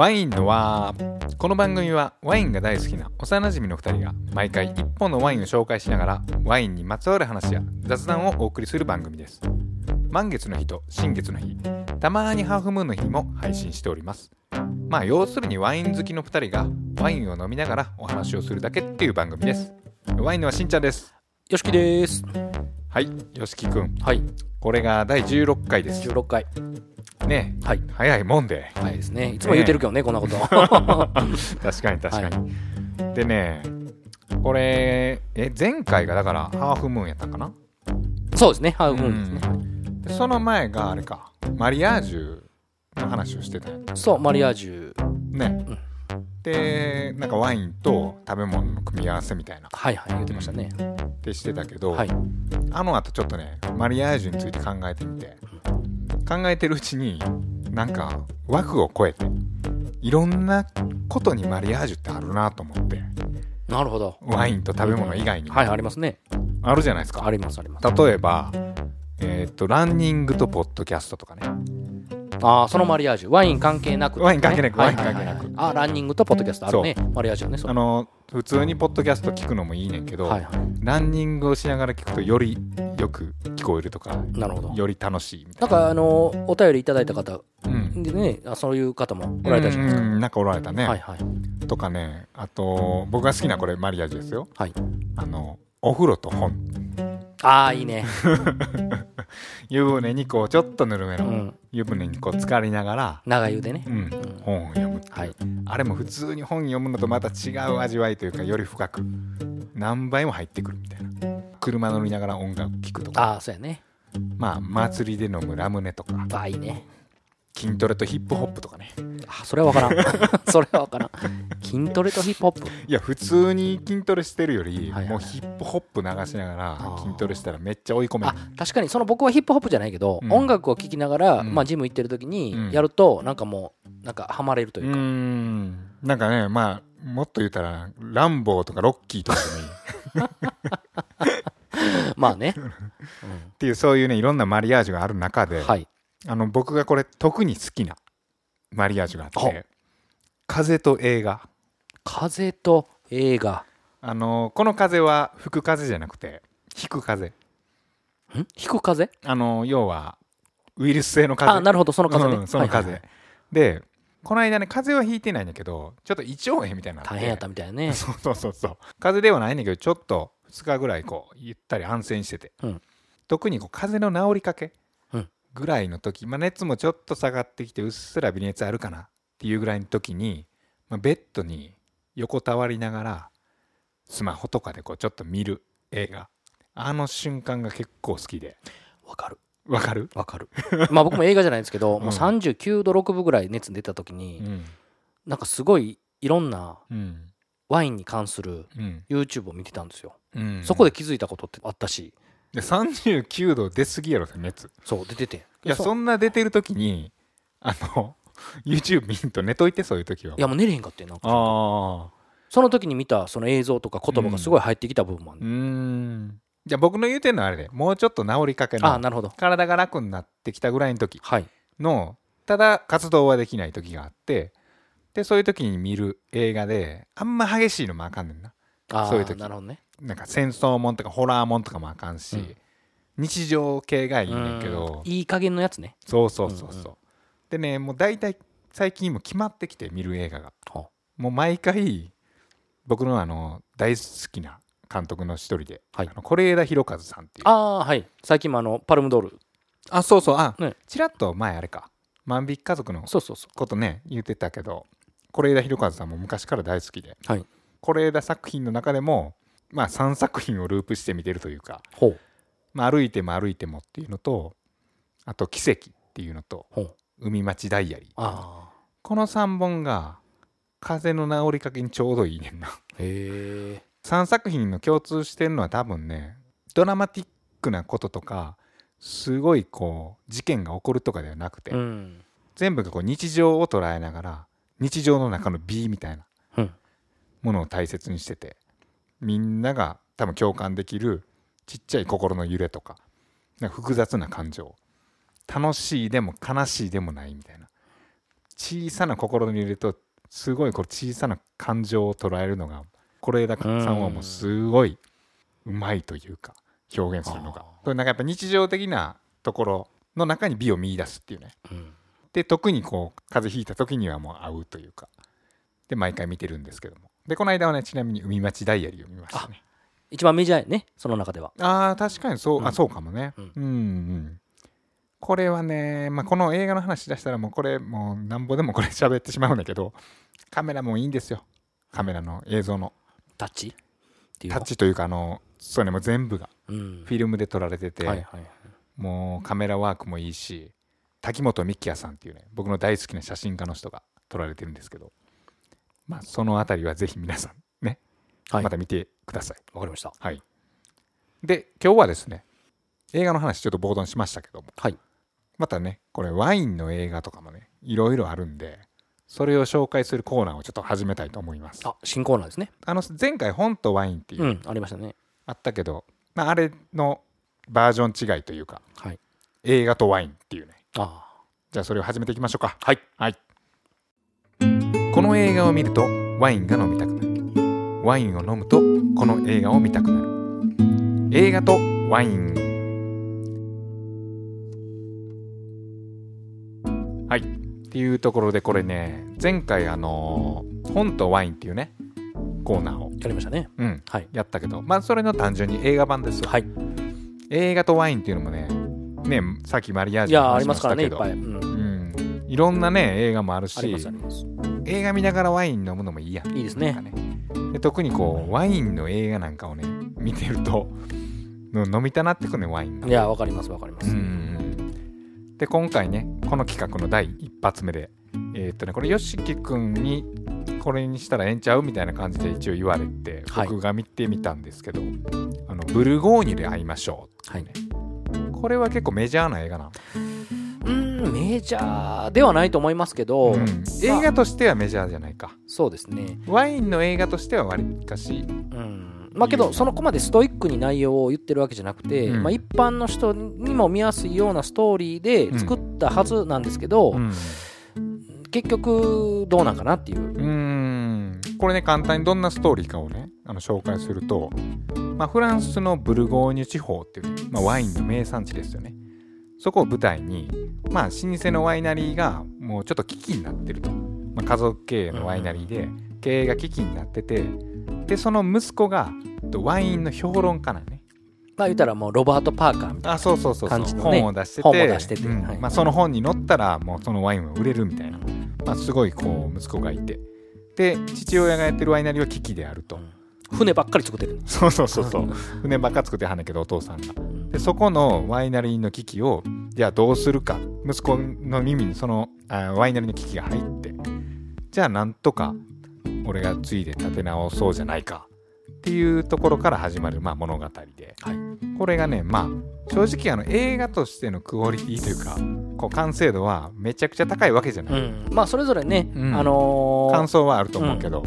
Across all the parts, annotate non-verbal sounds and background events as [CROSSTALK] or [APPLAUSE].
ワインの輪この番組はワインが大好きな幼馴染の2人が毎回1本のワインを紹介しながらワインにまつわる話や雑談をお送りする番組です。満月の日と新月の日たまにハーフムーンの日も配信しております。まあ要するにワイン好きの2人がワインを飲みながらお話をするだけっていう番組です。ワインのはしんちゃんです。よしきです。はいよしきくんはい。これが第16回です16回。ねはい。早いもんではいですね。いつも言うてるけどね、こんなこと。[LAUGHS] 確かに確かに、でねこれえ前回がだからハーフムーンやったんかな？そうですね。ハーフムーンですね。でその前があれかマリアージュの話をしてたそう、マリアージュ。ね、うんでなんかワインと食べ物の組み合わせみたいなはいはい、言ってましたね。ってしてたけど、はい。あの後ちょっとねマリアージュについて考えてみて考えてるうちになんか枠を超えていろんなことにマリアージュってあるなと思ってなるほど。ワインと食べ物以外にもはい、ありますね。あるじゃないですかあります、あります。例えばえっ、とランニングとポッドキャストとかねああ、そのマリアージュ。ワイン関係なく、ワイン関係なくはいワイン関係なくあ、ランニングとポッドキャストあるね。マリアージュはね。あの普通にポッドキャスト聞くのもいいねんけど、はいはランニングをしながら聞くとよりよく聞こえるとかい。なるほど。より楽しいみたないんか、あの、お便りいただいた方な、うん、でね、あそういう方もおられたじゃないですか。うんなんかおられたね、はいはい。とかねあと僕が好きなこれマリアージュですよはい。あのお風呂と本ああ、いいね。湯船にこうちょっとぬるめのうん。湯船にこう浸かりながら、長湯でねう。ん、本を読むはい。あれも普通に本読むのとまた違う味わいというかより深く何倍も入ってくるみたいな車乗りながら音楽聴くとかああ、そうやね。まあ祭りで飲むラムネとかああ、いいね。筋トレとヒップホップとかね。あ、それは分からん。[LAUGHS] それは分からん。筋トレとヒップホップ。いや普通に筋トレしてるより、もうヒップホップ流しながら筋トレしたらめっちゃ追い込める。あ確かにその僕はヒップホップじゃないけど、うん。音楽を聴きながら、うん。まあ、ジム行ってる時にうん。やるとなんかもうなんかハマれるとういうか、ーん。なんかねまあもっと言ったらランボーとかロッキーとかでもいい。っ [LAUGHS] まあね、[LAUGHS] ていうそういうねいろんなマリアージュがある中で、うんはいあの僕がこれ特に好きなマリアージュがあっほて風と映画。風と映画。あのこの風は吹く風じゃなくて引く風。ん？引く風？あの要はウイルス性の風。あなるほどその風ね、うんその風、はいはいはい。でこの間ね風邪はひいてないんだけどちょっと胃腸炎みたいにな大変やったみたいなね。[LAUGHS] そうそうそうそう。風邪ではないんだけどちょっと2日ぐらいこうゆったり安静にしてて、うん。特にこう風邪の治りかけ。うんぐらいの時、まあ、熱もちょっと下がってきてうっすら微熱あるかなっていうぐらいの時に、まあ、ベッドに横たわりながらスマホとかでこうちょっと見る映画。あの瞬間が結構好きで。わかる。わかる、わかる。まあ僕も映画じゃないんですけど、[LAUGHS] うん。もう39度6分ぐらい熱出た時に、うん。なんかすごいいろんなうん。ワインに関するうん。YouTube を見てたんですよ、うん、そこで気づいたことってあったしで39度出過ぎやろ熱。そう出てていやそんな出てる時にあの [LAUGHS] YouTube 見んと寝といてそういう時は。いやもう寝れへんかってんなんかああその時に見たその映像とか言葉がすごい入ってきた部分もある、うーん。じゃあ僕の言うてんのはあれでもうちょっと治りかけのああなるほど。体が楽になってきたぐらいの時はい。のただ活動はできない時があってでそういう時に見る映画であんま激しいのもあかんねんな。あそういう時。なるほどねなんか戦争もんとかホラーもんとかもあかんし、うん。日常系がいいねんけど。うん。いい加減のやつね。そうそうそうそう、うんうん。でねもう大体最近も決まってきて見る映画が。はもう毎回僕のあの大好きな監督の一人で、是枝裕和さんっていう。ああはい。最近もあのパルムドール。あそうそう。あ、ね。ちらっと前あれか。万引き家族のそうそうそことね言ってたけど是枝裕和さんも昔から大好きではい。是枝作品の中でもまあ3作品をループして見てるというか、まあ、歩いても歩いてもっていうのとあと奇跡っていうのと海町ダイアリー。ああ。この3本が風の治りかけにちょうどいいねんな。へえ。3作品の共通してるのは多分ねドラマティックなこととかすごいこう事件が起こるとかではなくて、うん。全部がこう日常を捉えながら日常の中の美みたいなうん。ものを大切にしててみんなが多分共感できるちっちゃい心の揺れとかなんか複雑な感情。楽しいでも悲しいでもないみたいな。小さな心に入れるとすごいこう小さな感情を捉えるのが是枝さんはもうすごいうまいというか表現するのが。あこれなんかやっぱ日常的なところの中に美を見出すっていうね。うん。で特にこう風邪ひいた時にはもう合うというか。で毎回見てるんですけどもでこの間はねちなみに「海町ダイアリー」を見ましたね。一番メジャーやねその中では。ああ確かにそう、うん。あそうかもね、ううんん、うん。これはね、まあ、この映画の話し出したらもうこれもうなんぼでもこれ喋ってしまうんだけどカメラもいいんですよ。カメラの映像の。タッチ？っていうの？タッチというかあのそうねもう全部が。うん。フィルムで撮られてて、はいはいもうカメラワークもいいし滝本幹也さんっていうね僕の大好きな写真家の人が撮られてるんですけどまあそのあたりはぜひ皆さんね、はい。また見てください。わかりました。はい。で今日はですね映画の話ちょっと冒頭にしましたけどもはい。またねこれワインの映画とかもねいろいろあるんでそれを紹介するコーナーをちょっと始めたいと思います。あ新コーナーですね。あの前回本とワインっていう、うんありましたね。あったけど、まあ、あれのバージョン違いというかはい。映画とワインっていうね。あじゃあそれを始めていきましょうか。はい。はいこの映画を見るとワインが飲みたくなる。ワインを飲むとこの映画を見たくなる。映画とワイン。はい。っていうところでこれね前回あのー本とワインっていうねコーナーを、やりましたね。うん、はい。やったけどまあそれの単純に映画版ですよはい。映画とワインっていうのもねねさっきマリアーいジュのやありますからねいっぱい。うんうん、いろんなね映画もあるし映画見ながらワイン飲むのもいいや。んいいですね。なんかで特にこうワインの映画なんかをね見てるとの飲みたなってくるねワインが。いやわかりますわかります。うんで今回ねこの企画の第一発目でえーっとねこれ YOSHIKI 君にこれにしたらええんちゃうみたいな感じで一応言われてはい。僕が見てみたんですけど、あのブルゴーニュで会いましょうはい。これは結構メジャーな映画なの、うんメジャーではないと思いますけど、うん。映画としてはメジャーじゃないか。そうですね。ワインの映画としてはわりかしうん。まあけどそのこまでストイックに内容を言ってるわけじゃなくて、うん。まあ、一般の人にも見やすいようなストーリーで作ったはずなんですけど、うん。結局どうなんかなっていう。うーん。これね簡単にどんなストーリーかをねあの紹介すると、まあ、フランスのブルゴーニュ地方っていうね、まあ、ワインの名産地ですよねそこを舞台に、まあ、老舗のワイナリーがもうちょっと危機になってると、まあ、家族経営のワイナリーで経営が危機になっててでその息子がとワインの評論家なんね。まあ言ったらもうロバート・パーカーみたいあそうそうそうそう。感じのね本を出してて本も出しててうん。はい。まあ、その本に載ったらもうそのワインは売れるみたいな、まあ、すごいこう息子がいて。で父親がやってるワイナリーは危機であると、な船ばっかり作ってるそうそうそうそう。船ばっか作ってはんねんけどお父さんがでそこのワイナリーの危機をじゃあどうするか。息子の耳にそのあワイナリーの危機が入ってじゃあなんとか俺が継いで立て直そうじゃないか。っていうところから始まる、まあ、物語で、はい。これがねまあ正直あの映画としてのクオリティというかこう完成度はめちゃくちゃ高いわけじゃない、うん。まあそれぞれね、うん。あのー感想はあると思うけど、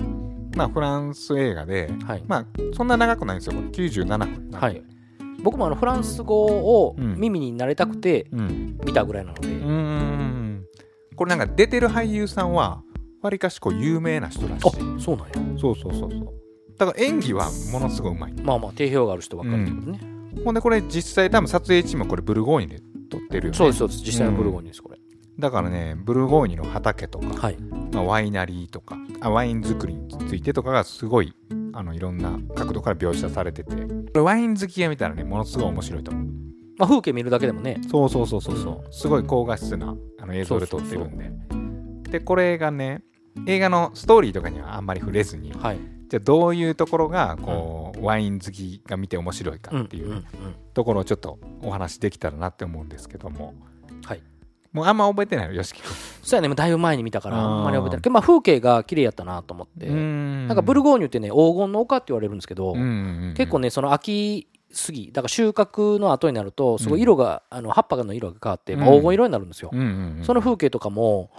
まあフランス映画ではい。まあそんな長くないんですよ。これ97分なんで、はい僕もあのフランス語をうん。耳に慣れたくてうん。見たぐらいなので、うーんこれなんか出てる俳優さんはわりかしこう有名な人らしい。あそうなんや。そうそうそうそう。だから演技はものすごいうまい。まあまあ定評がある人ばっかりってことね、ほんでこれ実際多分撮影地もこれブルゴーニュで撮ってるよね。そうですそうです。実際のブルゴーニュですこれ、だからねブルゴーニュの畑とか、はい。まあ、ワイナリーとかあワイン作りについてとかがすごいあのいろんな角度から描写されてて。これワイン好きが見たらねものすごい面白いと思う。まあ、風景見るだけでもね。そうそうそうそうそう。すごい高画質なあの映像で撮ってるんで。でこれがね映画のストーリーとかにはあんまり触れずにはい。じゃあどういうところがこう、ワイン好きが見て面白いかっていうんんんところをちょっとお話できたらなって思うんですけども。はいもうあんま覚えてないのよしきそうやねもうだいぶ前に見たからあんまり覚えてない。けどまあ風景が綺麗やったなと思って、君なんかブルゴーニュってね黄金の丘って言われるんですけど、結構ねねその秋過ぎだから収穫の後になるとすごい色が、あの葉っぱの色が変わって、黄金色になるんですよ、うんうんうんその風景とかも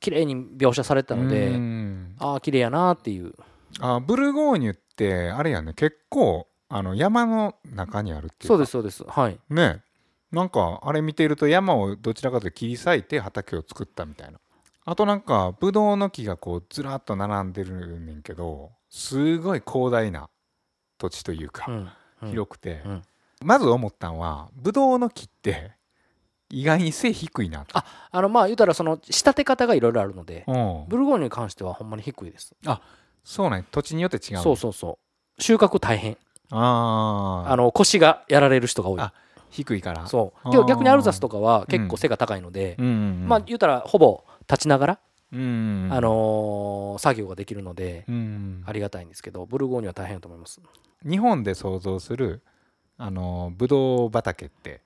綺麗に描写されてたので、うん。ああ綺麗やなっていう。あブルゴーニュってあれやね結構あの山の中にあるっていうか。そうですそうです。はい。ねなんかあれ見てると山をどちらかというと切り裂いて畑を作ったみたいな。あとなんかブドウの木がこうずらっと並んでるねんけどすごい広大な土地というか、うんうん。広くて、うん。まず思ったのはブドウの木って意外に背低いなと。あのまあ言うたらその仕立て方がいろいろあるのでうん。ブルゴーニュに関してはほんまに低いです。そうなんや。土地によって違うの。そうそうそう。収穫大変。あー。あの腰がやられる人が多い。あ低いから。そう。逆にアルザスとかは結構背が高いので、うんまあ言うたらほぼ立ちながら、うんうんあのー作業ができるのでありがたいんですけどブルゴーニュは大変だと思います。日本で想像するあのブドウ畑って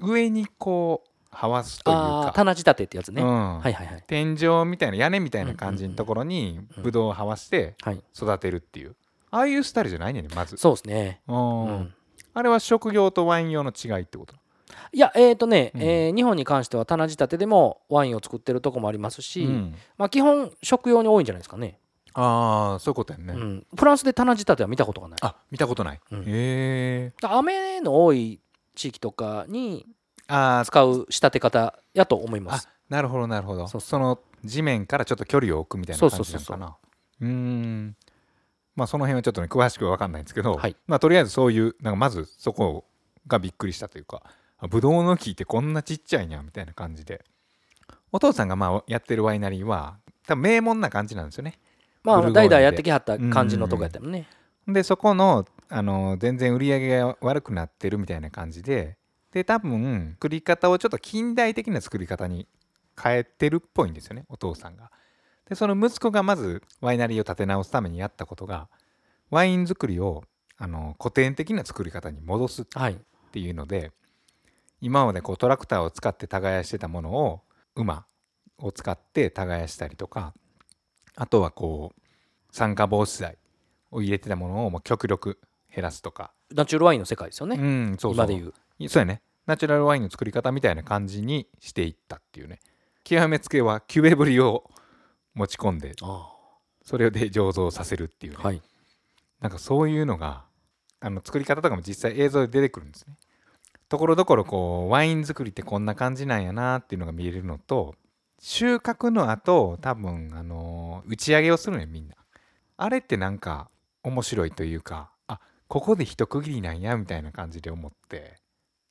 上にこうはわすというか、棚仕立てってやつね、うん。はいはいはい。天井みたいな屋根みたいな感じのところにうんブドウをはわしてはい。育てるっていう。ああいうスタイルじゃないねまず、そうですね、うん。うんあれは食用とワイン用の違いってこと？いやえっ、とね、うん。えー日本に関しては棚仕立てでもワインを作ってるとこもありますし、うん。まあ、基本食用に多いんじゃないですかね、ああそういうことやね、うん、フランスで棚仕立ては見たことがない。あ見たことない、うん。へえ雨の多い地域とかに使う仕立て方やと思いまあすなるほどなるほど。そうその地面からちょっと距離を置くみたいな感じなのかな。うーんまあその辺はちょっとね詳しくは分かんないんですけど、はい。まあとりあえずそういうなんかまずそこがびっくりしたというかあブドウの木ってこんなちっちゃいんやみたいな感じで。お父さんがまあやってるワイナリーは多分名門な感じなんですよね。まあ代々やってきはった感じのとこやったもんね。でそこのあの全然売り上げが悪くなってるみたいな感じでで多分作り方をちょっと近代的な作り方に変えてるっぽいんですよねお父さんが。でその息子がまずワイナリーを立て直すためにやったことがワイン作りをあの古典的な作り方に戻すっはいていうので今までこうトラクターを使って耕してたものを馬を使って耕したりとかあとはこう酸化防止剤を入れてたものをもう極力減らすとか、ナチュラルワインの世界ですよね、うんそうそう。今で言う。そうやね。ナチュラルワインの作り方みたいな感じにしていったっていうね。極めつけはキュベブリを持ち込んであそれで醸造させるっていうね、あはい。なんかそういうのがあの作り方とかも実際映像で出てくるんですね。ところどころこうワイン作りってこんな感じなんやなっていうのが見えるのと収穫の後多分あの打ち上げをするのよみんな。あれってなんか面白いというかあここで一区切りなんやみたいな感じで思って。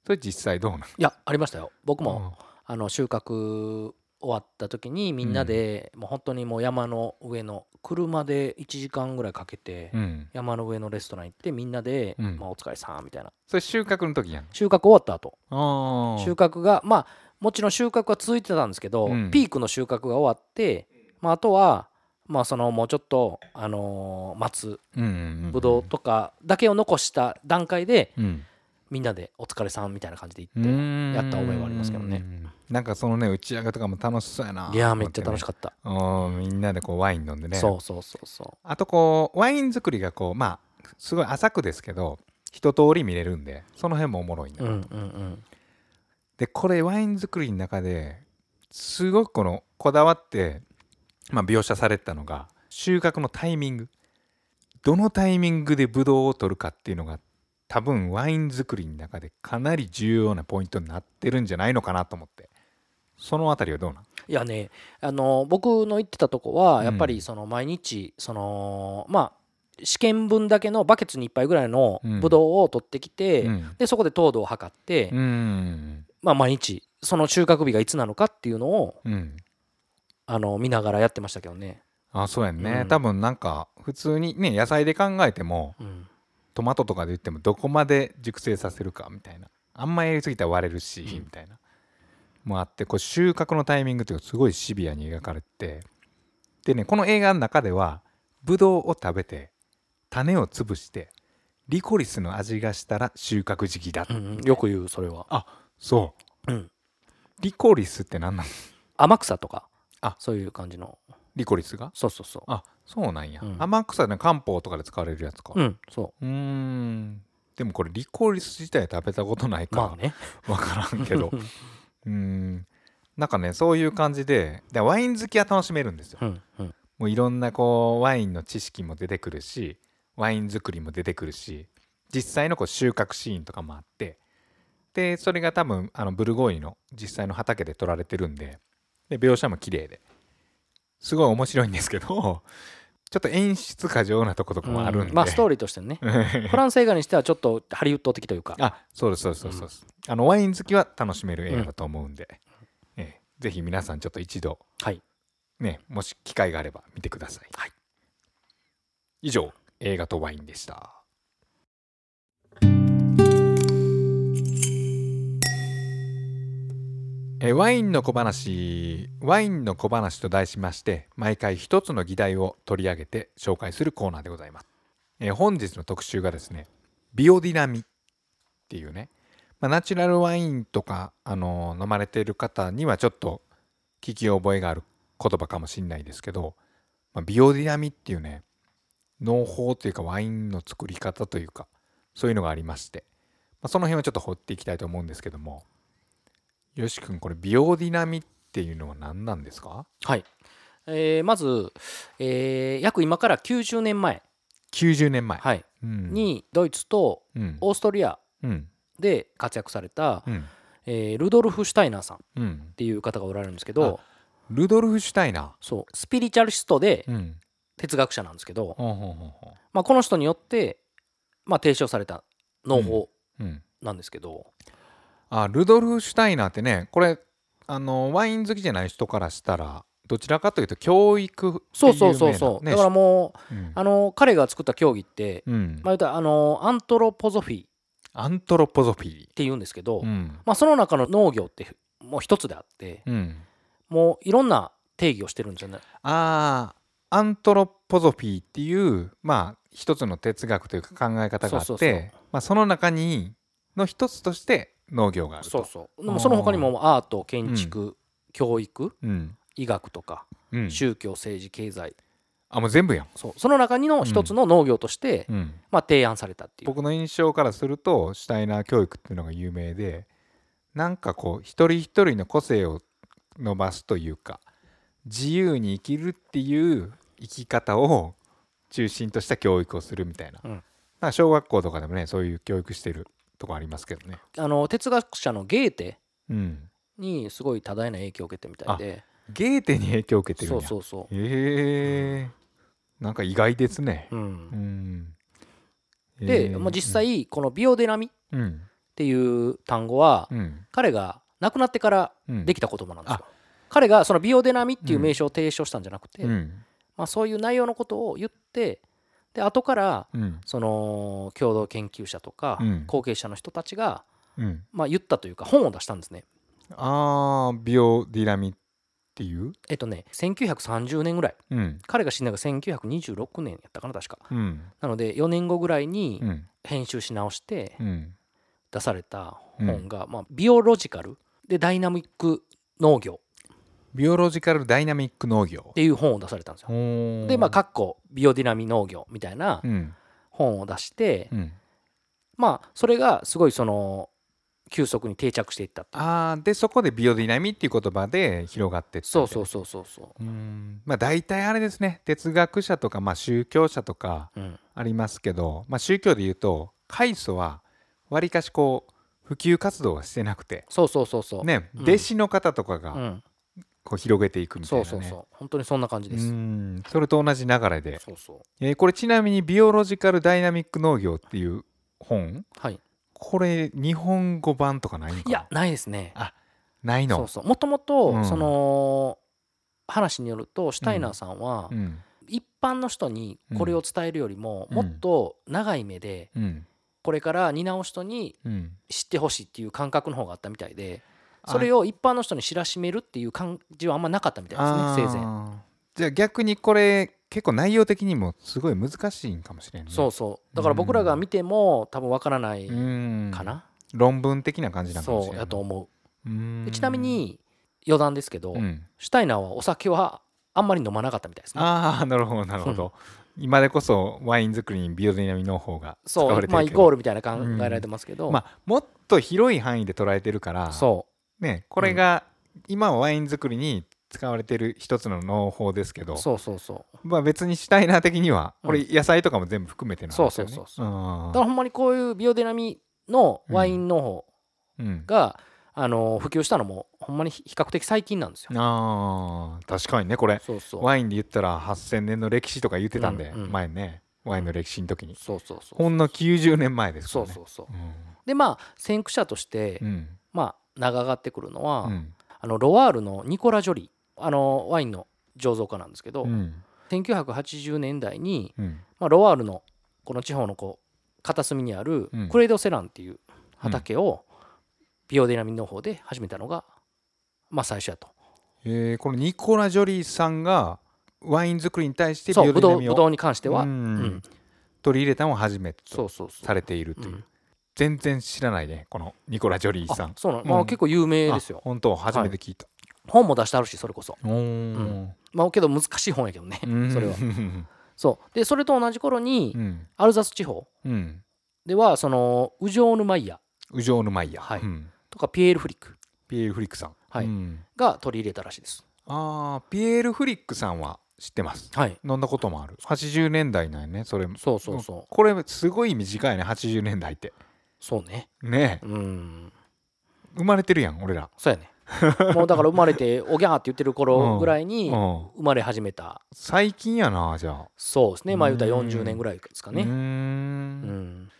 それ実際どうなのいやありましたよ。僕も、もあの収穫終わった時にみんなで、もう本当にもう山の上の車で1時間ぐらいかけて、うん。山の上のレストラン行ってみんなで、うん。まあ、お疲れさんみたいな。それ収穫の時やん。収穫終わった後。収穫がまあもちろん収穫は続いてたんですけど、うん。ピークの収穫が終わって、まあ、あとはまあそのもうちょっと、あのー待つうんうんうんぶどうとかだけを残した段階でうん。みんなでお疲れさんみたいな感じで行うって、ん。やった覚えはありますけどね。うんなんかそのね打ち上げとかも楽しそうやな。いやーめっちゃ楽しかった、たみんなでこうワイン飲んでね。そうそうそうそあとこうワイン作りがこうまあすごい浅くですけど一通り見れるんでその辺もおもろいな、ううんうんうん。でこれワイン作りの中ですごくこのこだわって、まあ、描写されてたのが収穫のタイミング。どのタイミングでブドウを取るかっていうのが多分ワイン作りの中でかなり重要なポイントになってるんじゃないのかなと思ってそのあたりはどうなん？いやねあの僕の行ってたとこはやっぱうんりその毎日そのまあ試験分だけのバケツに1杯ぐらいのうん。ブドウを取ってきて、うん。でそこで糖度を測って、うん。まあ、毎日その収穫日がいつなのかっていうのをうん。あの見ながらやってましたけどね、あそうやんね、うん。多分なんか普通にね野菜で考えてもうん。トマトとかで言ってもどこまで熟成させるかみたいな。あんまやりすぎたら割れるし、うん。みたいなもあってこう収穫のタイミングっていうのがすごいシビアに描かれててでねこの映画の中ではブドウを食べて種を潰してリコリスの味がしたら収穫時期だ、うんうんよく言うそれは、そう、うん。リコリスって何なの？天草とか？あ。そういう感じの。リコリスが？そうそうそう。あそうなんや、うん。天草で漢方とかで使われるやつか。うんそう。ーん。でもこれリコリス自体食べたことないうから、まあね。[LAUGHS] 分からんけど [LAUGHS] うーん。なんかねそういう感じででワイン好きは楽しめるんですよ。うんうん。もういろんなこうワインの知識も出てくるしワイン作りも出てくるし実際のこう収穫シーンとかもあってでそれが多分あのブルゴーニュの実際の畑で撮られてるんでで描写も綺麗で。すごい面白いんですけどちょっと演出過剰なとことかもあるんで、うん。まあストーリーとしてね。[LAUGHS] フランス映画にしてはちょっとハリウッド的というか。あそうですそうですそうです。そうです、あのワイン好きは楽しめる映画だと思うんで、ええ。ぜひ皆さんちょっと一度はい。ねもし機会があれば見てください、はい。以上映画とワインでしたえワインの小話ワインの小話と題しまして毎回一つの議題を取り上げて紹介するコーナーでございます、え本日の特集がですねビオディナミっていうね、まあ、ナチュラルワインとか、あの飲まれている方にはちょっと聞き覚えがある言葉かもしれないですけど、まあ、ビオディナミっていうね農法というかワインの作り方というかそういうのがありまして、まあ、その辺をちょっと掘っていきたいと思うんですけどもよし君これビオディナミっていうのは何なんですか？はい、えーまず、えー約今から90年前、90年前、はい。うん、にドイツとうん。オーストリアうん。で活躍された、うん。えールドルフ・シュタイナーさんっうん。ていう方がおられるんですけどルドルフ・シュタイナそう。スピリチュアリストでーうん。哲学者なんですけど、この人によって、まあ、提唱された農法ううん。なんですけど、あルドルフ・シュタイナーってねこれあのワイン好きじゃない人からしたらどちらかというと教育ってそうそうそう。そう、ねだからもううん。あの彼が作った競技って、うん。まあ、言うたらあのアントロポゾフィー。っアントロポゾフィー。て言うんですけど、うん。まあ、その中の農業ってもう一つであってうん。もういろんな定義をしてるんですよね。あーアントロポゾフィーっていうまあ一つの哲学というか考え方があってそまあ、その中にの一つとして農業があると。そうそう。でもその他にもアート建築、教育うん。医学とかうん、宗教政治経済。あもう全部やん、そう。その中にの一つの農業として、うん、まあ、提案されたっていう。僕の印象からするとシュタイナー教育っていうのが有名でなんかこう一人一人の個性を伸ばすというか自由に生きるっていう生き方を中心とした教育をするみたいな,、うん。な小学校とかでもねそういう教育してるとこありますけどね。あの哲学者のゲーテうん。にすごい多大な影響を受けてみたいで。ゲーテに影響を受けてるんそうやそうそう、へえなんか意外ですね。う、うん。んで、まあ、実際このビオデナミっうんていう単語は、うん。彼が亡くなってからうん。できた言葉なんですよ。彼がそのビオデナミっていう名称を提唱したんじゃなくて、うん。まあ、そういう内容のことを言ってで後からうん。その共同研究者とかうん。後継者の人たちが、うん。まあ、言ったというか本を出したんですね。あービオディラミっていう？えっとね1930年ぐらい。うん。彼が死んだのが1926年やったかな確か。うん。なので4年後ぐらいにうん。編集し直してうん。出された本が、まあ、ビオロジカルでダイナミック農業ビオロジカルダイナミック農業。っていう本を出されたんですよ。でまあ、かっこビオディナミ農業みたいなうん本を出して、うん。まあそれがすごいその急速に定着していったあーでそこでビオディナミっていう言葉で広がってったそうそうそうそうそう。ん。まあ大体あれですね。哲学者とかまあ宗教者とかう、うん、ありますけど、まあ、宗教で言うと開祖はわりかしこう普及活動はしてなくて。そうそうそうそう、ねうん。弟子の方とかがうん、こう広げていくみたいなね。そうそうそう。本当にそんな感じです、うん。それと同じ流れで、そうそう。えーこれちなみにビオロジカルダイナミック農業っていう本？はい。これ日本語版とかないんかな？いやないですね。ないの？そうそう。もともと、うん。その話によるとシュタイナーさんは、うん。一般の人にこれを伝えるよりも、うん。もっと長い目でうん。これから担う人にうん。知ってほしいっていう感覚の方があったみたいでそれを一般の人に知らしめるっていう感じはあんまなかったみたいですね生前。じゃあ逆にこれ結構内容的にもすごい難しいんかもしれんね。そうそう。だから僕らが見ても多分わからないうん。かな、論文的な感じなんかもしれそうないやと思う。ちなみに余談ですけど、うん。シュタイナーはお酒はあんまり飲まなかったみたいですね。ああなるほどなるほど。今でこそワイン作りにビオディナミ農法が使そうわれてるけど。まあイコールみたいな考えられてますけど、まあもっと広い範囲で捉えてるから。そねこれが今はワイン作りに使われてる一つの農法ですけど。うそうそうそう。まあ別にシュタイナー的にはうん。これ野菜とかも全部含めての話だよね。そうそうそうう。ん。だからほんまにこういうビオデナミのワイン農法うん。が、あの普及したのもほんまに比較的最近なんですよ。あー確かにねこれ。そうそう。ワインで言ったら8000年の歴史とか言ってたんで、うん。うん前ねワインの歴史の時に、そうそうそうほんの90年前ですからね。そうそうそう。うでまあ先駆者として、んうん。まあ名が上がってくるのは、うん。あのロワールのニコラ・ジョリー。あのワインの醸造家なんですけど、うん。1980年代に、うん。まあ、ロワールのこの地方のこう片隅にあるうん。クレイドセランっていう畑をビオディナミン農法で始めたのが、まあ、最初やと。えーこのニコラ・ジョリーさんがワイン作りに対してビそうオディナミンをブドウブドウに関しては、うん。うん。取り入れたのを初めてとそうそうそう。されているという、うん全然知らないねこのニコラ・ジョリーさん。あそうなの、うん。まあ、結構有名ですよ。あ本当初めて聞いた、本も出してあるしそれこそ。おー。まあけど難しい本やけどね、うん。それは。う [LAUGHS] んそう。でそれと同じ頃に、うん。アルザス地方うん。ではそのウジョーヌ・マイヤウジョーヌ・マイヤー、はい。うん。とかピエール・フリック。ピエール・フリックさん、はい。うん。が取り入れたらしいです。あーピエール・フリックさんは知ってます。はい。飲んだこともある。80年代なんやねそれ。そうそうそう。これすごい短いね80年代ってそうね。ねえ。うん。生まれてるやん俺ら、そうやね。[LAUGHS] もうだから生まれておぎゃーって言ってる頃ぐらいにうん、生まれ始めた。最近やなじゃあ。そうですね。まあ言うたらうん。40年ぐらいですかね。うん。ん。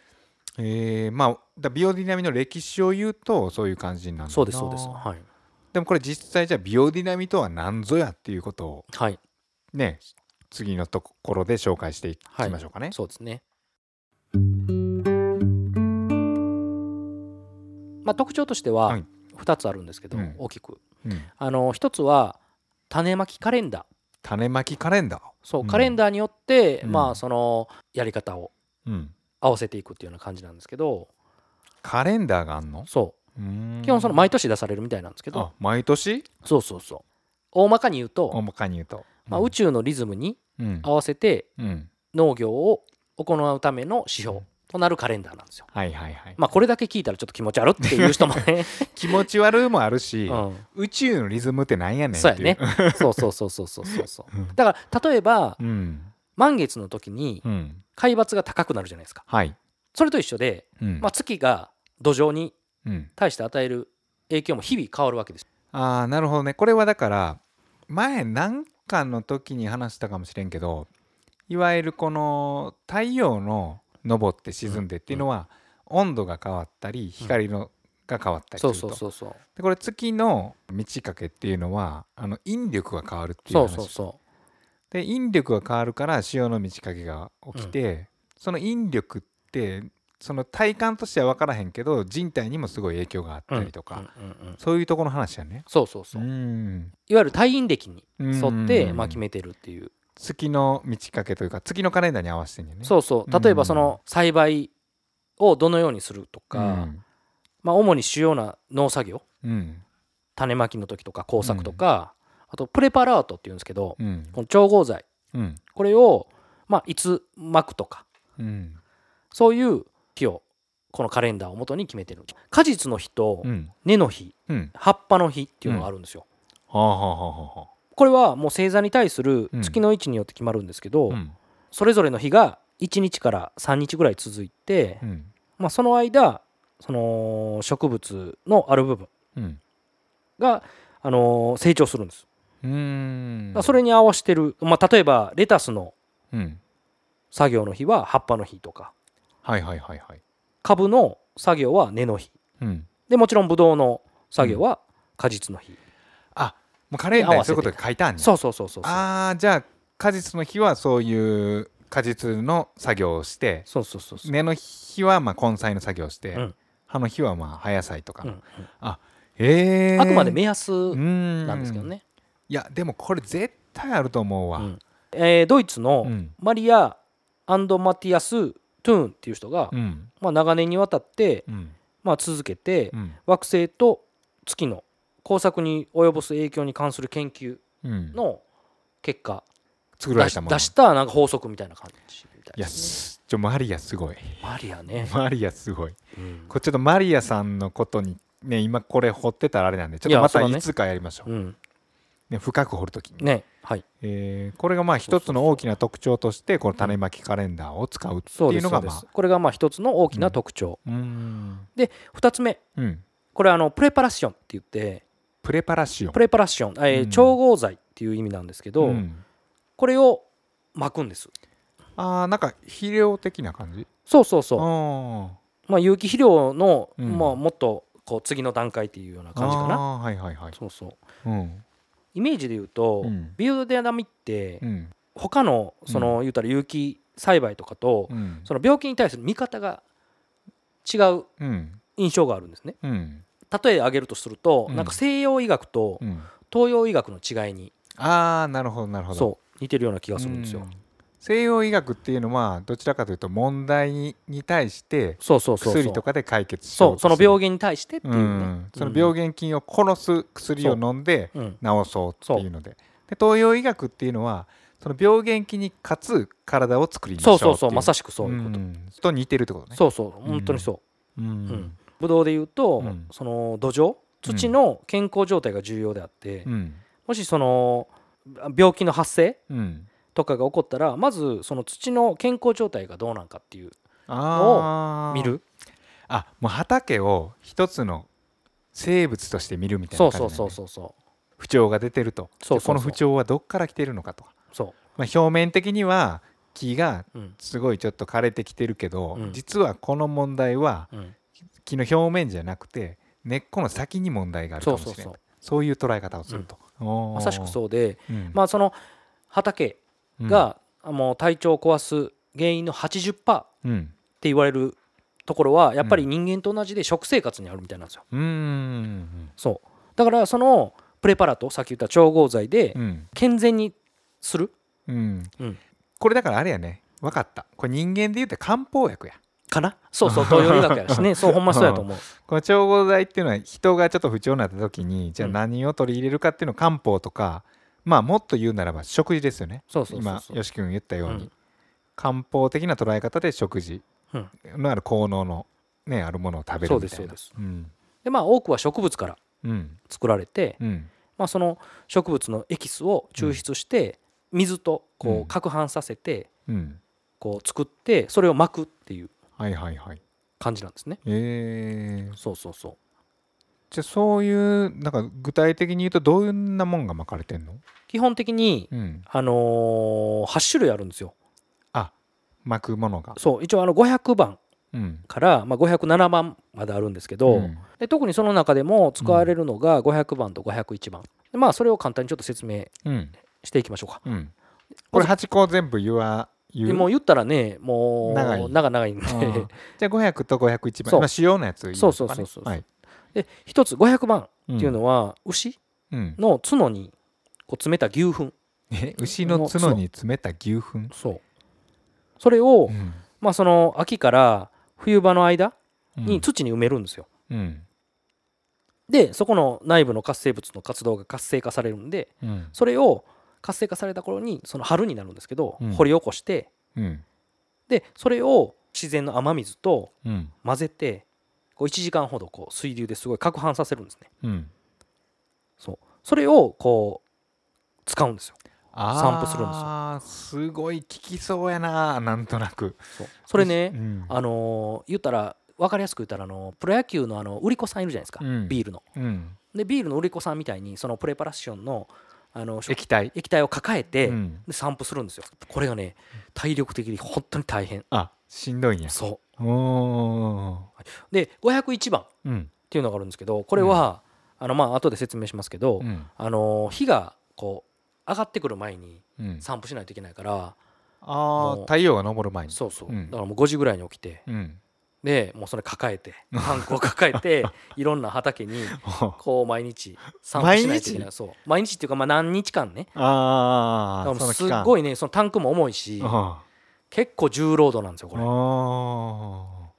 えーまあだビオディナミの歴史を言うとそういう感じになるそうですそうです。はい。でもこれ実際じゃあビオディナミとは何ぞやっていうことをはい。ね次のところで紹介していきましょうかね、そうですねまあ特徴としてははい。2つあるんですけどうん。大きく。うん。あの1つは種まきカレンダー。種まきカレンダー。そううん。カレンダーによってうん。まあそのやり方をうん。合わせていくっていうような感じなんですけど。カレンダーがあんの？そう。基本その毎年出されるみたいなんですけど。あ毎年？そうそうそう。大まかに言うと大まかに言うと、まあ宇宙のリズムにうん。合わせてうん。農業を行うための指標となるカレンダーなんですよ。はいはいはい、まあこれだけ聞いたらちょっと気持ち悪っていう人もね、[LAUGHS] 気持ち悪いもあるし、うん、宇宙のリズムってなんやねんそうやね。そうそうそうそうそうそう。だから例えばうん。満月の時にうん。海抜が高くなるじゃないですか。はい、それと一緒で、うん。まあ、月が土壌にうん、対して与える影響も日々変わるわけです。ああなるほどね。これはだから前何かの時に話したかもしれんけどいわゆるこの太陽の昇って沈んでっていうのは温度が変わったり光のが変わったりすそうると。そうそうそうでこれ月の満ち欠けっていうのはあの引力が変わるっていうそう話そう。そで引力が変わるから潮の満ち欠けが起きて、その引力ってその体感としては分からへんけど人体にもすごい影響があっうたりとか、うんうんうんそういうところの話やね。そうそうそう。う、ん。いわゆる太陰暦に沿って、うん。まあ、決めてるっていう月の満ち欠けというか月のカレンダーに合わせてんね。そうそう。例えばその栽培をどのようにするとか、うん。まあ、主に主要な農作業。うん。種まきの時とか工作とか、あとプレパラートっていうんですけどうん。この調合剤うん。これを、まあ、いつまくとかうん。そういう日をこのカレンダーを元に決めてる。果実の日とうん。根の日うん。葉っぱの日っていうのがあるんですよ、はあはあはあはあこれはもう星座に対するうん。月の位置によって決まるんですけど、うん。それぞれの日が1日から3日ぐらい続いて、うん。まあ、その間その植物のある部分うん。が、あのー成長するんです、うーん。それに合わせてる、まあ、例えばレタスのうん。作業の日は葉っぱの日とか。はいはいはいはい。株の作業は根の日。うん。でもちろんブドウの作業は果実の日、あもうカレンダーにそういうことが書いてあるねそうそうそうそう。ああじゃあ果実の日はそういう果実の作業をしてそうそうそうそう。根の日はまあ根菜の作業をして、うん。葉の日はまあ葉野菜とか。の、うんうん。へえあくまで目安ななんですけどね、いやでもこれ絶対あると思うわ、うん。えードイツのうん。マリア and マティアス・トゥーンっていう人が、うん。まあ、長年にわたって、うん。まあ、続けて、うん。惑星と月の耕作に及ぼす影響に関する研究うん。の結果、作られもの。出したなんか法則みたいな感じみたいですすちょマリアすごい。ね。マリアね。マリアすごい。うん。これちょっとマリアさんのことにね今これ掘ってたらあれなんでちょっとまたいつかやりましょう、うん。ね、深く掘るときに、ねはい。えーこれがまあ一つの大きな特徴としてこの種まきカレンダーを使うっていうのがまあ。これがまあ一つの大きな特徴、うーん。で2つ目。うん。ここれあのプレパラッションって言ってプレパラシオン。プレパラッション、えーうん。調合剤っていう意味なんですけど、うん。これを巻くんです。あーなんか肥料的な感じ？そうそうそう、あまあ、有機肥料の、うん。まあ、もっとこう次の段階っていうようなー感じかな。はいはいはい。そうそう。うん。イメージで言うと、うん。ビオデナミってうん。他のその、言うたら有機栽培とかと、うん。その病気に対する見方が違ううん。印象があるんですね。うん例え挙げるとすると、うん。なんか西洋医学とうん。東洋医学の違いにああなるほどなるほど。そう似てるような気がするんですよ、うん。西洋医学っていうのはどちらかというと問題にに対して薬とかで解決しよそうその病原に対してっていううね、ん。その病原菌を殺す薬を飲んでう。ん。治そうっていうので。で東洋医学っていうのはその病原菌にかつ体を作りにしよっていそううそうそうまさしくそういうこと、ん。と似てるってことね。そうそう本当にそう、ううんんブドウで言うと、うん。その土壌土の健康状態が重要であって、うん。もしその病気の発生うん。とかが起こったらまずその土の健康状態がどうなんかっていうあー。見る。あもう畑を一つの生物として見るみたいそうな感じそうそうそうそう不調が出てると。そうそうそう。でこの不調はどっから来てるのかと。か、そまあ、表面的には木がすごいちょっと枯れてきてるけど、うん。実はこの問題はうん木の表面じゃなくて根っこの先に問題があるかもしれないそそう。いう捉え方をすると、うまさしくそうでうん。まあその畑がもう体調を壊す原因の80%ってうん。言われるところはやっぱり人間と同じで食生活にあるみたいなんですよ。うんうんそう。だからそのプレパラトさっき言った調合剤でうん。健全にする。うん。うん。これだからあれやね。分かった。これ人間で言うと漢方薬やかな？そうそう東洋医学やしね。[LAUGHS] そうほんまそうやと思う。この調合剤っていうのは人がちょっと不調になった時にじゃあうん。何を取り入れるかっていうのを漢方とかまあもっと言うならば食事ですよね。そうそうそう今そう。よし君言ったように、うん。漢方的な捉え方で食事うん。のある効能の、ね、あるものを食べるみたいな。そうですそううん。でまあ多くは植物からうん。作られて、うん。まあ、その植物のエキスを抽出して水とこう攪拌させてうん。こう作ってそれを巻くっていうはいはいはい。感じなんですね。えー、そうそうそう。じゃあそういうなんか具体的に言うとどんなもんが巻かれてんの？基本的にうん。あのー8種類あるんですよ。あ巻くものが。そう一応あの500番うん。から、まあ、507番まであるんですけど、うん。で特にその中でも使われるのが500番と501番。でまあそれを簡単にちょっと説明うん。していきましょうか。うん。これ8個全部言わ言う？でもう言ったらねもう長い。長長いんでうん。じゃあ500と501番そう。まあ主要なやつね。そうそうそうそうはい。で一つ500番うんっていうのは牛うん。の角にこう詰めた牛糞。え牛の角に詰めた牛糞？そう。それを、うん。まあその秋から冬場の間うん。に土に埋めるんですよ、うん。でそこの内部の活生物の活動が活性化されるんでうん。それを活性化された頃にその春になるんですけど、うん。掘り起こしてうん。でそれを自然の雨水とうん。混ぜてこう1時間ほどこう水流ですごい攪拌させるんですね。うん。そう。それをこう使うんですよ。あ散布するんですよ。あすごい効きそうやななんとなく。そう。それね、うん。あのー言ったら分かりやすく言ったらあのプロ野球のあの売り子さんいるじゃないですか、うん。ビールの。うん。でビールの売り子さんみたいにそのプレパラッションのあの食液体。液体を抱えて、うん。で散布するんですよ。これがね体力的に本当に大変。あしんどいんや。そう。で501番っうん。ていうのがあるんですけどこれは、あのまあ後で説明しますけど、うん。あの火がこう上がってくる前にうん。散布しないといけないから、ああ太陽が昇る前に。そうそう、うん。だからもう5時ぐらいに起きてうんでもうそれ抱えて [LAUGHS] タンクを抱えて [LAUGHS] いろんな畑に [LAUGHS] こう毎日散布しないといけない。そう。毎日っていうかまあ何日間ね。ああすっいごいねそのタンクも重いしあ結構重労働なんですよこれ。あ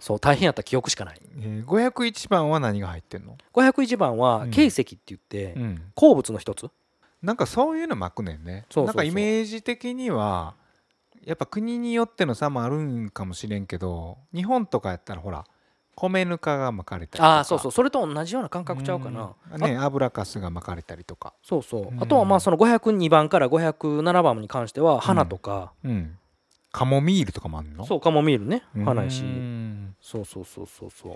そう大変やった記憶しかない。えー501番は何が入ってんの？501番はうん。珪石って言ってうん。鉱物の一つ。なんかそういうの巻くねんね。そうそうそう。なんかイメージ的にはやっぱ国によっての差もあるんかもしれんけど日本とかやったらほら米ぬかが巻かれたりとか。ああそうそう。それと同じような感覚ちゃうかな。うん。ね油かすが巻かれたりとか。そうそう。うん。あとはまあその502番から507番に関しては花とか。うん。カモミールとかもあんの？そうカモミールね。花やし。うん。そうそうそうそうそう。へ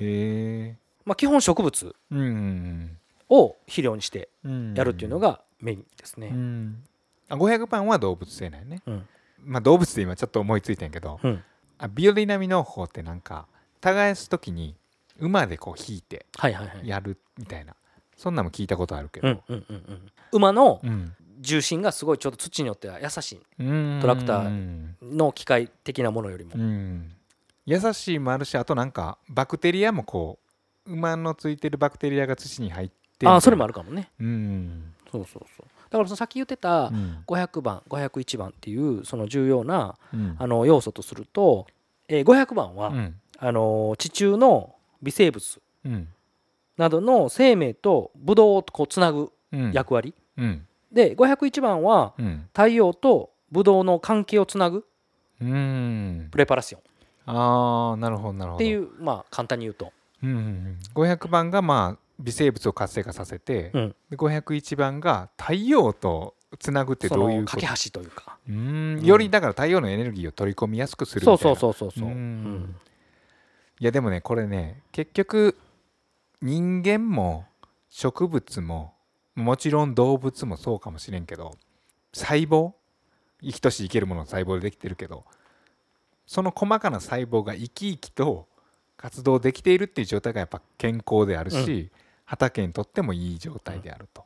えまあ、基本植物うんを肥料にしてうんやるっていうのがメインですね。うん。あ500番は動物性なんやね。うんまあ動物で今ちょっと思いついたんやけどうん。あビオディナミ農法ってなんか耕す時に馬でこう引いてはいはいはい。やるみたいな。そんなんも聞いたことあるけど。うんうんうんうん、馬のうん。重心がすごいちょっと土によっては優しい。うん。トラクターうんの機械的なものよりも。うん。優しいもあるしあとなんかバクテリアもこう馬のついてるバクテリアが土に入ってああそれもああるかもね。うん。そうそうそう。だからそのさっき言ってたうん。500番501番っていうその重要なうん。あの要素とすると、えー500番は、うん。あの地中の微生物うん。などの生命とブドウをこうつなぐうん。役割、うん。で501番はうん。太陽とブドウの関係をつなぐうん。プレパラション。っああなるほどなるほど。ていうまあ簡単に言うと、うんうんうん。500番がまあ微生物を活性化させて、うん、で501番が太陽とつなぐってそどういう架け橋というか。うーん。うんよりだから太陽のエネルギーを取り込みやすくするみたそいうな。そうそうそうそう、う。うん。ん。いやでもねこれね結局人間も植物ももちろん動物もそうかもしれんけど細胞生きとし生けるものの細胞でできてるけどその細かな細胞が生き生きと活動できているっていう状態がやっぱ健康であるし、畑にとってもいい状態であると。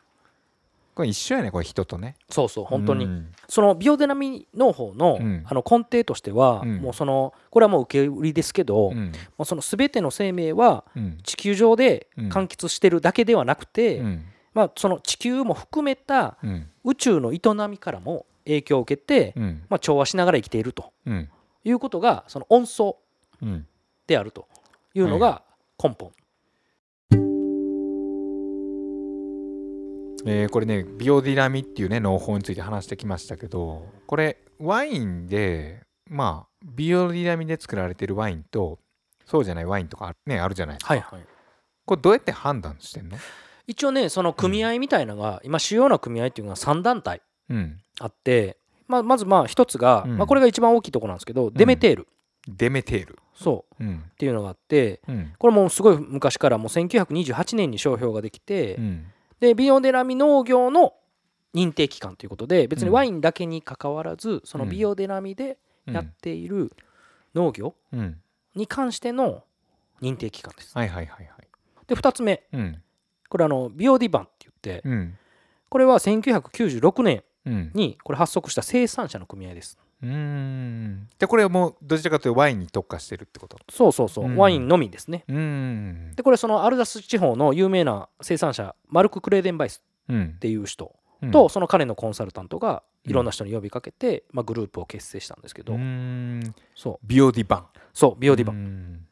これ一緒やねこれ人とね。そうそう本当に、うんそのビオデナミ農法の,、うん。あの根底としては、うん。もうそのこれはもう受け売りですけど、もうん。うその全ての生命はうん。地球上でうん。完結してるだけではなくて、うん。まあ、その地球も含めたうん。宇宙の営みからも影響を受けて、うん。まあ、調和しながら生きていると。うん。いうことがその温層うん。であるというのが根本、えーこれねビオディナミっていうね農法について話してきましたけどこれワインでまあビオディナミで作られてるワインとそうじゃないワインとかあ,、ね、あるじゃないですか、はいはい。これどうやって判断してんの？一応ねその組合みたいなのが、今主要な組合っていうのが3団体うん。あって、まあ、まずまあ一つが、うん。まあ、これが一番大きいところなんですけど、デメテール。デメテール。そう。うん。っていうのがあってうん。これもうすごい昔からもう1928年に商標ができて、うんでビオデラミ農業の認定機関ということで別にワインだけにかかわらず、そのビオデラミでやっている農業に関しての認定機関です。はいはいはいはい。で2つ目。うん。これあのビオディバンって言ってうん。これは1996年うん。にこれ発足した生産者の組合です。うーん。でこれはもうどちらかというとワインに特化してるってこと？そうそうそう、うん。ワインのみですね。うーん。でこれそのアルザス地方の有名な生産者マルク・クレーデンバイスうんっていう人うん。とその彼のコンサルタントがいろんな人に呼びかけて、まあ、グループを結成したんですけど、うーん。そう。ビオディバン。そうビオディバン、ン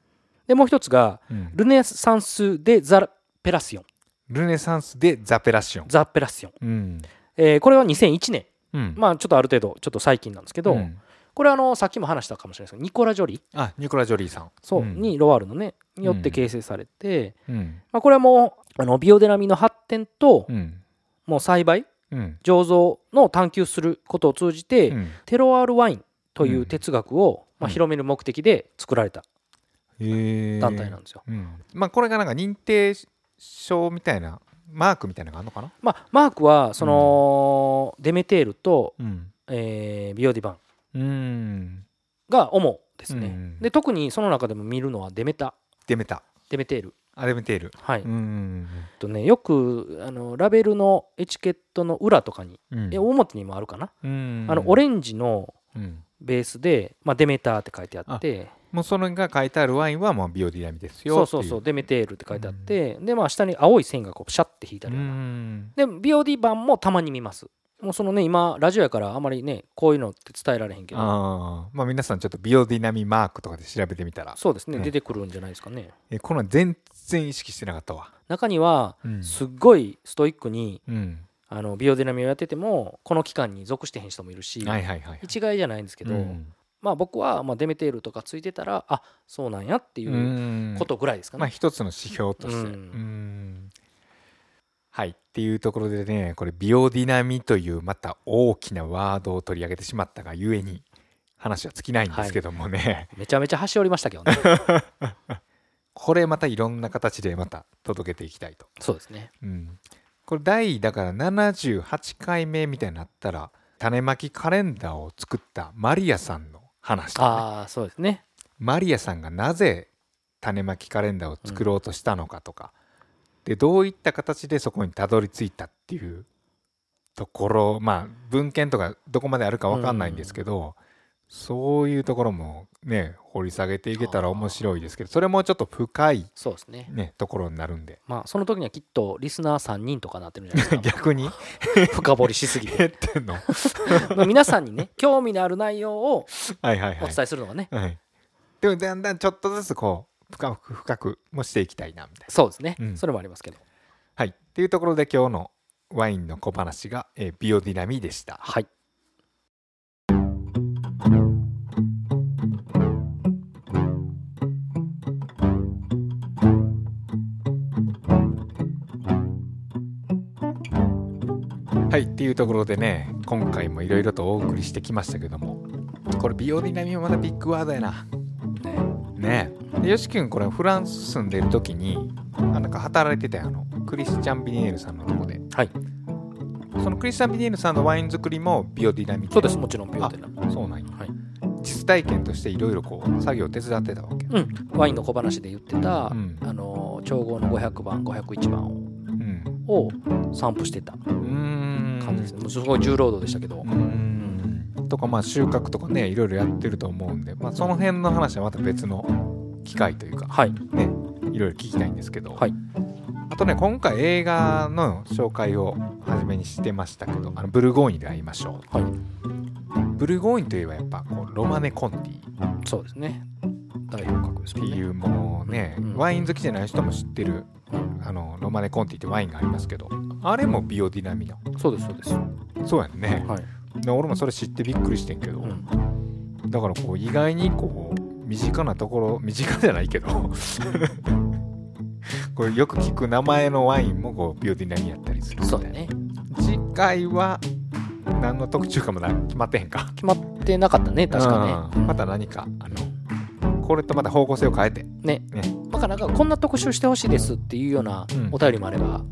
でもう一つがルネサンス・デ・ザ・ペラシオン。ルネサンスでザペラシオン。ザ・ペラシオン、うん。えーこれは2001年うん。まあちょっとある程度ちょっと最近なんですけど、うん。これはあのさっきも話したかもしれないですけどニコラ・ジョリあニコラ・ジョリーさん。そう、うん。にロワールのねによって形成されて、うん。まあ、これはもうあのビオデナミの発展と、うん。もう栽培うん。醸造の探求することを通じて、うん。テロワールワインという哲学を、まあ、うん広める目的で作られた団体なんですよ。うん。まあこれがなんか認定証みたいなマークみたいなのがあるのかな？まあ、マークはその、デメテールと、うん。えービオディバン。うん。が主ですね。うんで特にその中でも見るのはデメタ。デメタ。デメテール。あデメテール。はい。うんとね、よくあのラベルのエチケットの裏とかに、うん。え表にもあるかな、うん。あのオレンジのうん。ベースで、まあ、デメターって書いてあってもうそれが書いてあるワインはもうビオディナミですよそう。そうそううデメテールって書いてあって、でまあ下に青い線がこうシャッて引いてあうるような、ん。でビオディ版もたまに見ますもうそのね今ラジオやからあまりねこういうのって伝えられへんけど。あー。まあ皆さんちょっとビオディナミマークとかで調べてみたら。そうですねね。出てくるんじゃないですかね。えこの全然意識してなかったわ。中にはうん。すっごいストイックにうん。あのビオディナミをやっててもこの期間に属してへん人もいるし、はいはいはい一概じゃないんですけど、うんまあ僕はまあデメテールとかついてたらあそうなんやっていううん。ことぐらいですかね、まあ一つの指標として。うん。うん。はい。っていうところでねこれビオディナミというまた大きなワードを取り上げてしまったがゆえに話は尽きないんですけどもね、めちゃめちゃ端折りましたけどね。[LAUGHS] これまたいろんな形でまた届けていきたいと、そうですね。うん、これ第だから78回目みたいになったら種まきカレンダーを作ったマリアさんの話とかね、ああそうですね。マリアさんがなぜ種まきカレンダーを作ろうとしたのかとか、でどういった形でそこにたどり着いたっていうところまあ文献とかどこまであるか分かんないんですけど、そういうところもね掘り下げていけたら面白いですけどそれもちょっと深い、そうですね。ね、ところになるんで。まあその時にはきっとリスナー3人とかなってるんじゃないですか。逆に？[LAUGHS] 深掘りしすぎて。減ってんの？[LAUGHS] まあ皆さんにね興味のある内容をはいはいはい。お伝えするのがね、はい、でもだんだんちょっとずつこう深く深くもしていきたいなみたいな。そうですね、うん。それもありますけど。はい、っていうところで今日のワインの小話が、えービオディナミでした。はいっていうところでね今回もいろいろとお送りしてきましたけどもこれビオディナミはまだビッグワードやな。ね。えでよし君これフランス住んでる時にあなんか働いてたよあのクリスチャン・ビニエールさんのとこで。はい。そのクリスチャン・ビニエールさんのワイン作りもビオディナミそうです。もちろんビオテナそうなんや、はい。実体験としていろいろこう作業を手伝ってたわけうん。ワインの小話で言ってた、うん。あの調合の500番501番をうん。を散布してた。うーん感じですね、もうすごい重労働でしたけど、とかまあ収穫とかねいろいろやってると思うんで、まあ、その辺の話はまた別の機会というかはい。ねいろいろ聞きたいんですけど、はい。あとね今回映画の紹介を初めにしてましたけど「あのブルゴーニュで会いましょう」はい。ブルゴーニュといえばやっぱこうロマネ・コンティ。そうですね。代表格ですよね。っていうもうね、うん。ワイン好きじゃない人も知ってるあのロマネ・コンティってワインがありますけどあれもビオディナミのそうですそうです。そうやんね、はい、で俺もそれ知ってびっくりしてんけど、うん、だからこう意外にこう身近なところ身近じゃないけど [LAUGHS] これよく聞く名前のワインもこうビオディナミやったりするみたいうなそだね。次回は何の特注かもな決まってへんか。決まってなかったね確かね。うん。また何かあのこれとまた方向性を変えて。ね。ね。だからなんかこんな特集してほしいですっていうようなうん。お便りもあれば、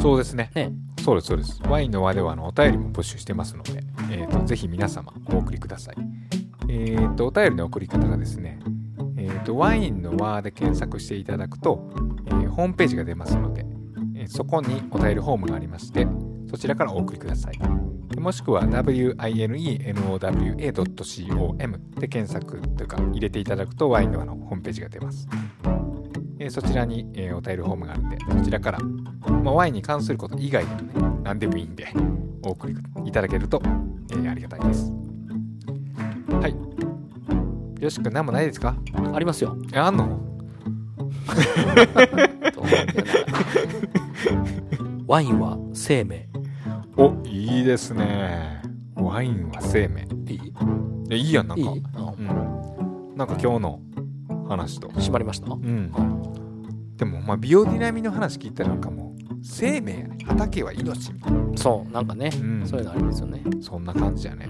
そうですね。ねそうですそうです。ワインの輪ではのお便りも募集してますので、えー、とぜひ皆様お送りください。えっ、とお便りの送り方がですねえー、とワインの輪で検索していただくと、えーホームページが出ますので、えそこにお便りフォームがありましてそちらからお送りください。もしくは winenowa.com で検索というか入れていただくとワインの輪のホームページが出ます。えーそちらに、えーお便りフォームがあるんでそちらから、まあ、ワインに関すること以外でもね何でもいいんでお送りいただけると、えーありがたいです。はい。よしくん何もないですか？ありますよ。えあんの？ワインは生命。おいいですね。ワインは生命。いい？えいいやんなんか。いい？うん、なんか今日の話と。閉まりました？うん。でもまあビオディナミの話聞いたらなんかもう生命やね。畑は命みたいな、そうなんかね、うん。そういうのありますよね。そんな感じやね、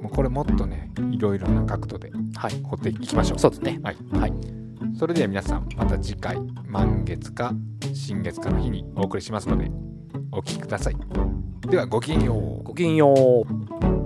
うもうこれもっとねいろいろな角度ではい。掘っていきましょう。そうですね。はい、はい。それでは皆さんまた次回満月か新月かの日にお送りしますのでお聞きください。ではごきげんよう。ごきげんよう